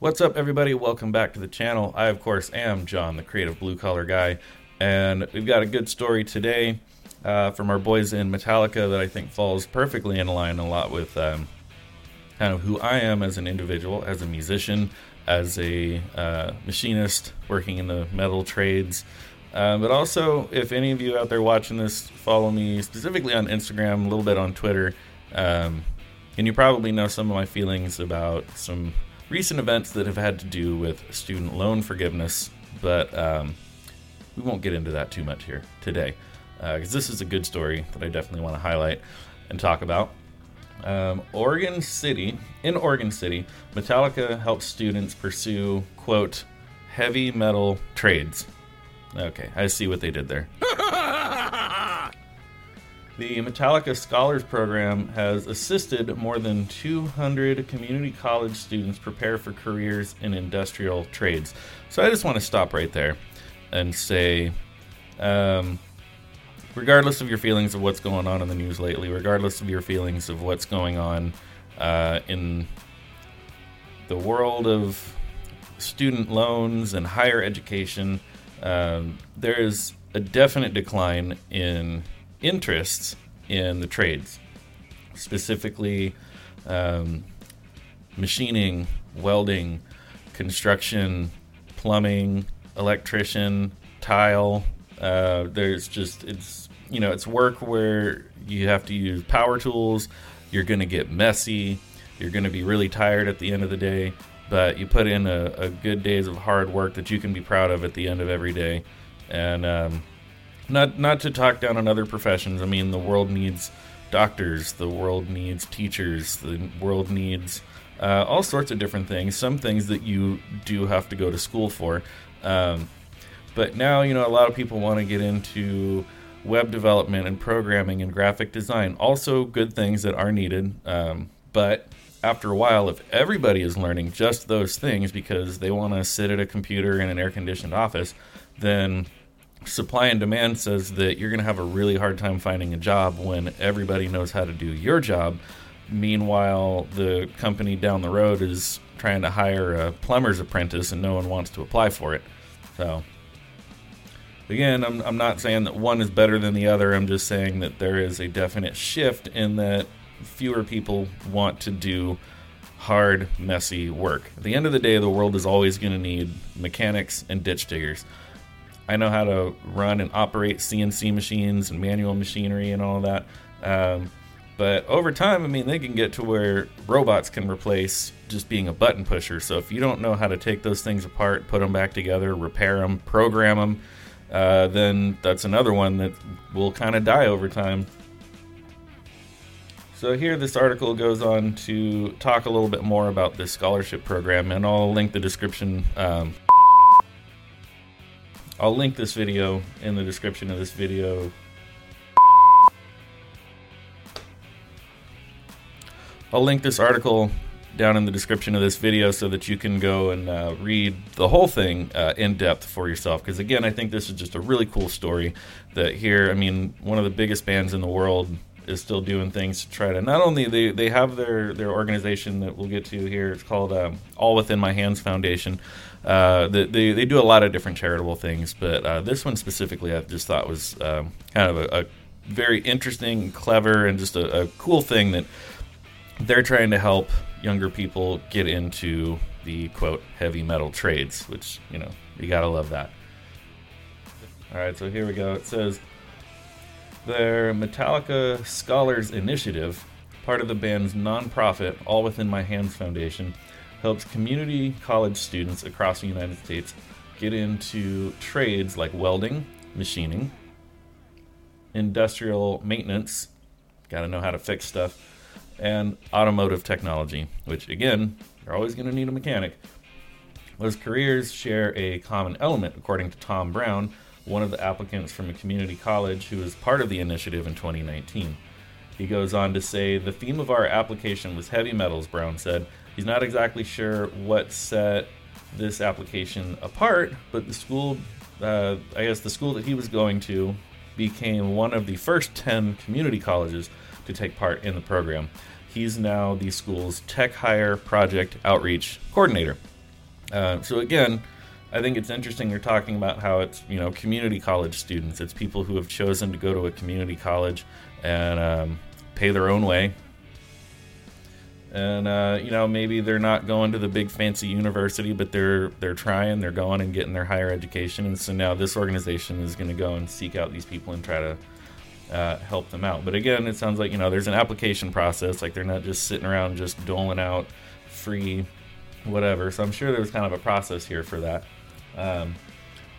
What's up, everybody? Welcome back to the channel. I, of course, am John, the creative blue collar guy, and we've got a good story today uh, from our boys in Metallica that I think falls perfectly in line a lot with um, kind of who I am as an individual, as a musician, as a uh, machinist working in the metal trades. Uh, but also, if any of you out there watching this follow me specifically on Instagram, a little bit on Twitter, um, and you probably know some of my feelings about some recent events that have had to do with student loan forgiveness, but um, we won't get into that too much here today because uh, this is a good story that I definitely want to highlight and talk about. Um, Oregon City, in Oregon City, Metallica helps students pursue, quote, heavy metal trades. Okay, I see what they did there. The Metallica Scholars Program has assisted more than 200 community college students prepare for careers in industrial trades. So I just want to stop right there and say, um, regardless of your feelings of what's going on in the news lately, regardless of your feelings of what's going on uh, in the world of student loans and higher education, um, there is a definite decline in interests in the trades, specifically um, machining, welding, construction, plumbing, electrician, tile. Uh, there's just it's you know it's work where you have to use power tools. You're going to get messy. You're going to be really tired at the end of the day, but you put in a, a, good days of hard work that you can be proud of at the end of every day. And um, not not to talk down on other professions. I mean, the world needs doctors. The world needs teachers. The world needs uh, all sorts of different things. Some things that you do have to go to school for. Um, but now, you know, a lot of people want to get into web development and programming and graphic design. Also, good things that are needed. Um, but after a while, if everybody is learning just those things because they want to sit at a computer in an air conditioned office, then supply and demand says that you're going to have a really hard time finding a job when everybody knows how to do your job. Meanwhile, the company down the road is trying to hire a plumber's apprentice and no one wants to apply for it. So, again, I'm, I'm not saying that one is better than the other. I'm just saying that there is a definite shift in that fewer people want to do hard, messy work. At the end of the day, the world is always going to need mechanics and ditch diggers. I know how to run and operate CNC machines and manual machinery and all that. Um, but over time, I mean, they can get to where robots can replace just being a button pusher. So if you don't know how to take those things apart, put them back together, repair them, program them, uh, then that's another one that will kind of die over time. So here, this article goes on to talk a little bit more about this scholarship program, and I'll link the description um, I'll link this video in the description of this video. I'll link this article down in the description of this video so that you can go and uh, read the whole thing uh, in depth for yourself. Because again, I think this is just a really cool story. That here, I mean, one of the biggest bands in the world is still doing things to try to not only they, they have their their organization that we'll get to here. It's called um, All Within My Hands Foundation. Uh, they, they, do a lot of different charitable things, but uh, this one specifically, I just thought was um, kind of a, a, very interesting, clever, and just a, a, cool thing that they're trying to help younger people get into the quote heavy metal trades, which you know you gotta love that. All right, so here we go. It says their Metallica Scholars Initiative, part of the band's nonprofit All Within My Hands Foundation helps community college students across the United States get into trades like welding, machining, industrial maintenance, got to know how to fix stuff, and automotive technology, which again, you're always going to need a mechanic. Those careers share a common element, according to Tom Brown, one of the applicants from a community college who was part of the initiative in 2019. He goes on to say, The theme of our application was heavy metals, Brown said. He's not exactly sure what set this application apart, but the school, uh, I guess the school that he was going to, became one of the first 10 community colleges to take part in the program. He's now the school's tech hire project outreach coordinator. Uh, so again, I think it's interesting you're talking about how it's you know community college students. It's people who have chosen to go to a community college and um, pay their own way. And uh, you know maybe they're not going to the big fancy university, but they're they're trying. They're going and getting their higher education. And so now this organization is going to go and seek out these people and try to uh, help them out. But again, it sounds like you know there's an application process. Like they're not just sitting around just doling out free whatever. So I'm sure there's kind of a process here for that. Um,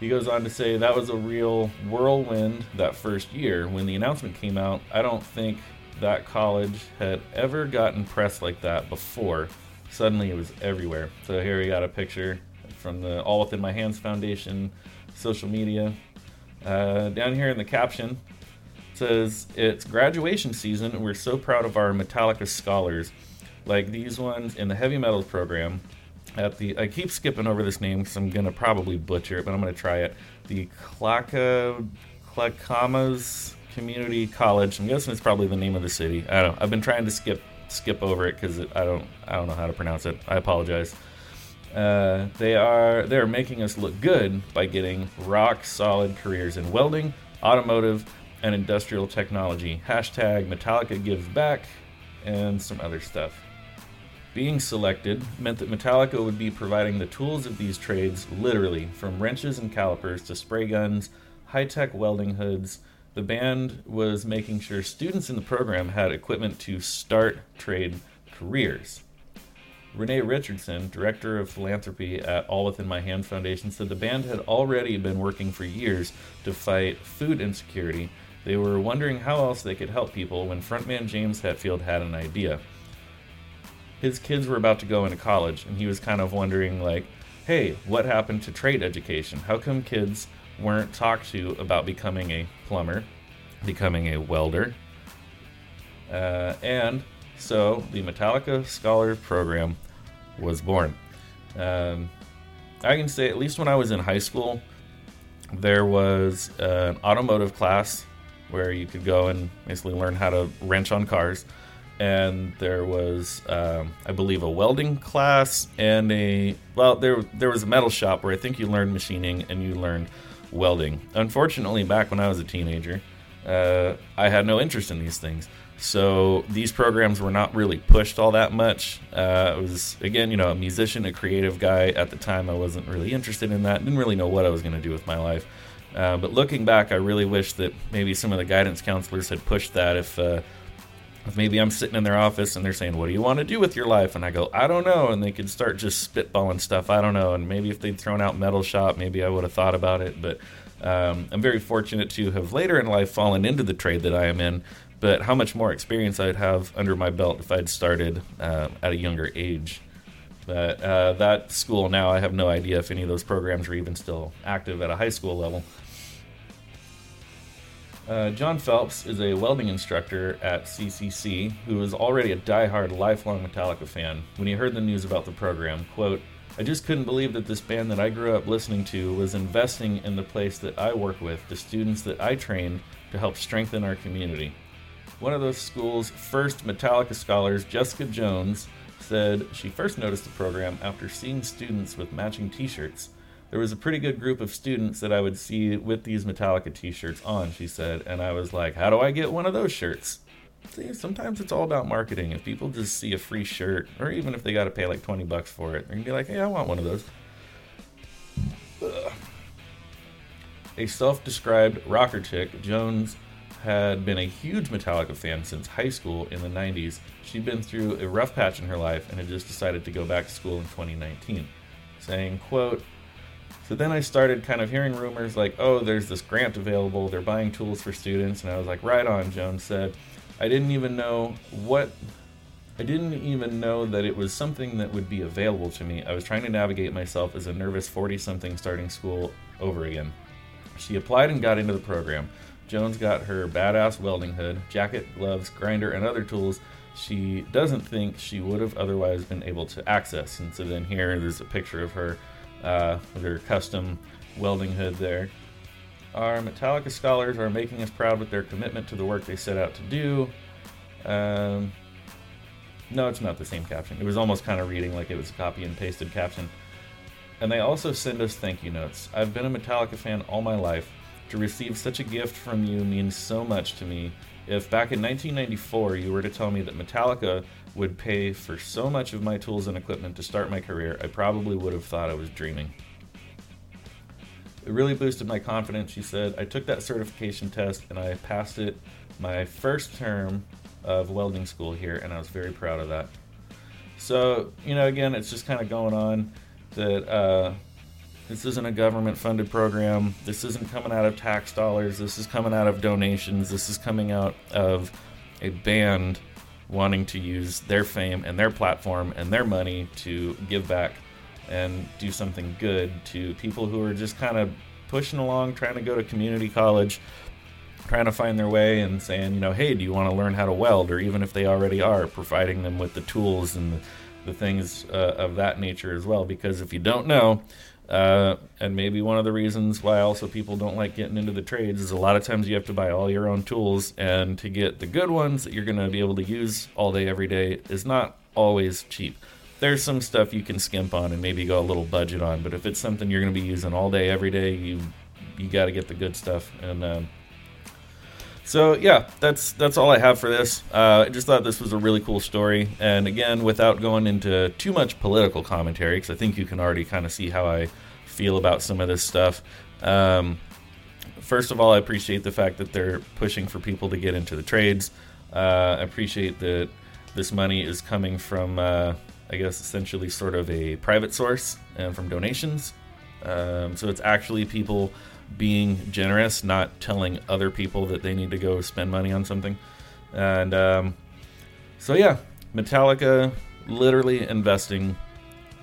he goes on to say that was a real whirlwind that first year when the announcement came out. I don't think that college had ever gotten press like that before. Suddenly it was everywhere. So here we got a picture from the All Within My Hands Foundation social media. Uh, down here in the caption says it's graduation season and we're so proud of our Metallica scholars like these ones in the heavy metals program at the I keep skipping over this name because I'm gonna probably butcher it, but I'm gonna try it. The Clacka Clackamas Community College. I'm guessing it's probably the name of the city. I don't. I've been trying to skip skip over it because I don't I don't know how to pronounce it. I apologize. Uh, they are they're making us look good by getting rock solid careers in welding, automotive, and industrial technology. Hashtag Metallica gives back, and some other stuff. Being selected meant that Metallica would be providing the tools of these trades literally, from wrenches and calipers to spray guns, high tech welding hoods. The band was making sure students in the program had equipment to start trade careers. Renee Richardson, director of philanthropy at All Within My Hands Foundation, said the band had already been working for years to fight food insecurity. They were wondering how else they could help people when frontman James Hetfield had an idea his kids were about to go into college, and he was kind of wondering, like, hey, what happened to trade education? How come kids weren't talked to about becoming a plumber, becoming a welder? Uh, and so the Metallica Scholar Program was born. Um, I can say, at least when I was in high school, there was an automotive class where you could go and basically learn how to wrench on cars and there was, um, I believe, a welding class and a well, there there was a metal shop where I think you learned machining and you learned welding. Unfortunately, back when I was a teenager, uh, I had no interest in these things. So these programs were not really pushed all that much. Uh, I was again, you know, a musician, a creative guy at the time. I wasn't really interested in that. Didn't really know what I was going to do with my life. Uh, but looking back, I really wish that maybe some of the guidance counselors had pushed that. If uh, maybe I'm sitting in their office and they're saying, "What do you want to do with your life?" and I go, "I don't know," and they could start just spitballing stuff. I don't know, and maybe if they'd thrown out metal shop, maybe I would have thought about it. But um, I'm very fortunate to have later in life fallen into the trade that I am in. But how much more experience I'd have under my belt if I'd started uh, at a younger age. But uh, that school now, I have no idea if any of those programs are even still active at a high school level. Uh, John Phelps is a welding instructor at CCC who is already a die-hard, lifelong Metallica fan. When he heard the news about the program, quote, I just couldn't believe that this band that I grew up listening to was investing in the place that I work with, the students that I trained to help strengthen our community. One of those school's first Metallica scholars, Jessica Jones, said she first noticed the program after seeing students with matching t shirts there was a pretty good group of students that I would see with these Metallica t-shirts on, she said, and I was like, how do I get one of those shirts? See, sometimes it's all about marketing. If people just see a free shirt, or even if they got to pay like 20 bucks for it, they're going to be like, hey, I want one of those. Ugh. A self described rocker chick, Jones had been a huge Metallica fan since high school in the 90s. She'd been through a rough patch in her life and had just decided to go back to school in 2019, saying, quote, so then I started kind of hearing rumors like, oh, there's this grant available. They're buying tools for students. And I was like, right on, Jones said. I didn't even know what. I didn't even know that it was something that would be available to me. I was trying to navigate myself as a nervous 40 something starting school over again. She applied and got into the program. Jones got her badass welding hood, jacket, gloves, grinder, and other tools she doesn't think she would have otherwise been able to access. And so then here there's a picture of her uh, with their custom welding hood there. Our Metallica scholars are making us proud with their commitment to the work they set out to do. Um, no, it's not the same caption. It was almost kind of reading like it was a copy and pasted caption. And they also send us thank you notes. I've been a Metallica fan all my life. To receive such a gift from you means so much to me. If back in 1994 you were to tell me that Metallica would pay for so much of my tools and equipment to start my career, I probably would have thought I was dreaming. It really boosted my confidence, she said. I took that certification test and I passed it my first term of welding school here, and I was very proud of that. So, you know, again, it's just kind of going on that uh, this isn't a government funded program. This isn't coming out of tax dollars. This is coming out of donations. This is coming out of a band wanting to use their fame and their platform and their money to give back and do something good to people who are just kind of pushing along, trying to go to community college, trying to find their way and saying, you know, hey, do you want to learn how to weld? Or even if they already are, providing them with the tools and the, the things uh, of that nature as well. Because if you don't know, uh, and maybe one of the reasons why also people don't like getting into the trades is a lot of times you have to buy all your own tools, and to get the good ones that you're going to be able to use all day, every day is not always cheap. There's some stuff you can skimp on and maybe go a little budget on, but if it's something you're going to be using all day, every day, you you got to get the good stuff. And um, so yeah, that's that's all I have for this. Uh, I just thought this was a really cool story, and again, without going into too much political commentary, because I think you can already kind of see how I feel about some of this stuff. Um, first of all, I appreciate the fact that they're pushing for people to get into the trades. Uh, I appreciate that this money is coming from, uh, I guess, essentially sort of a private source and from donations. Um, so it's actually people being generous, not telling other people that they need to go spend money on something. And um, so, yeah, Metallica literally investing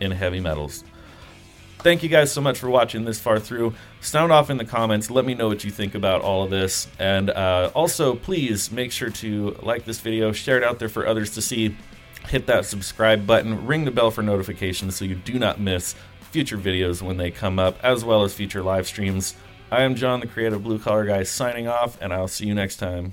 in heavy metals. Thank you guys so much for watching this far through. Sound off in the comments. Let me know what you think about all of this. And uh, also, please make sure to like this video, share it out there for others to see. Hit that subscribe button, ring the bell for notifications so you do not miss future videos when they come up, as well as future live streams. I am John, the creative blue collar guy, signing off, and I'll see you next time.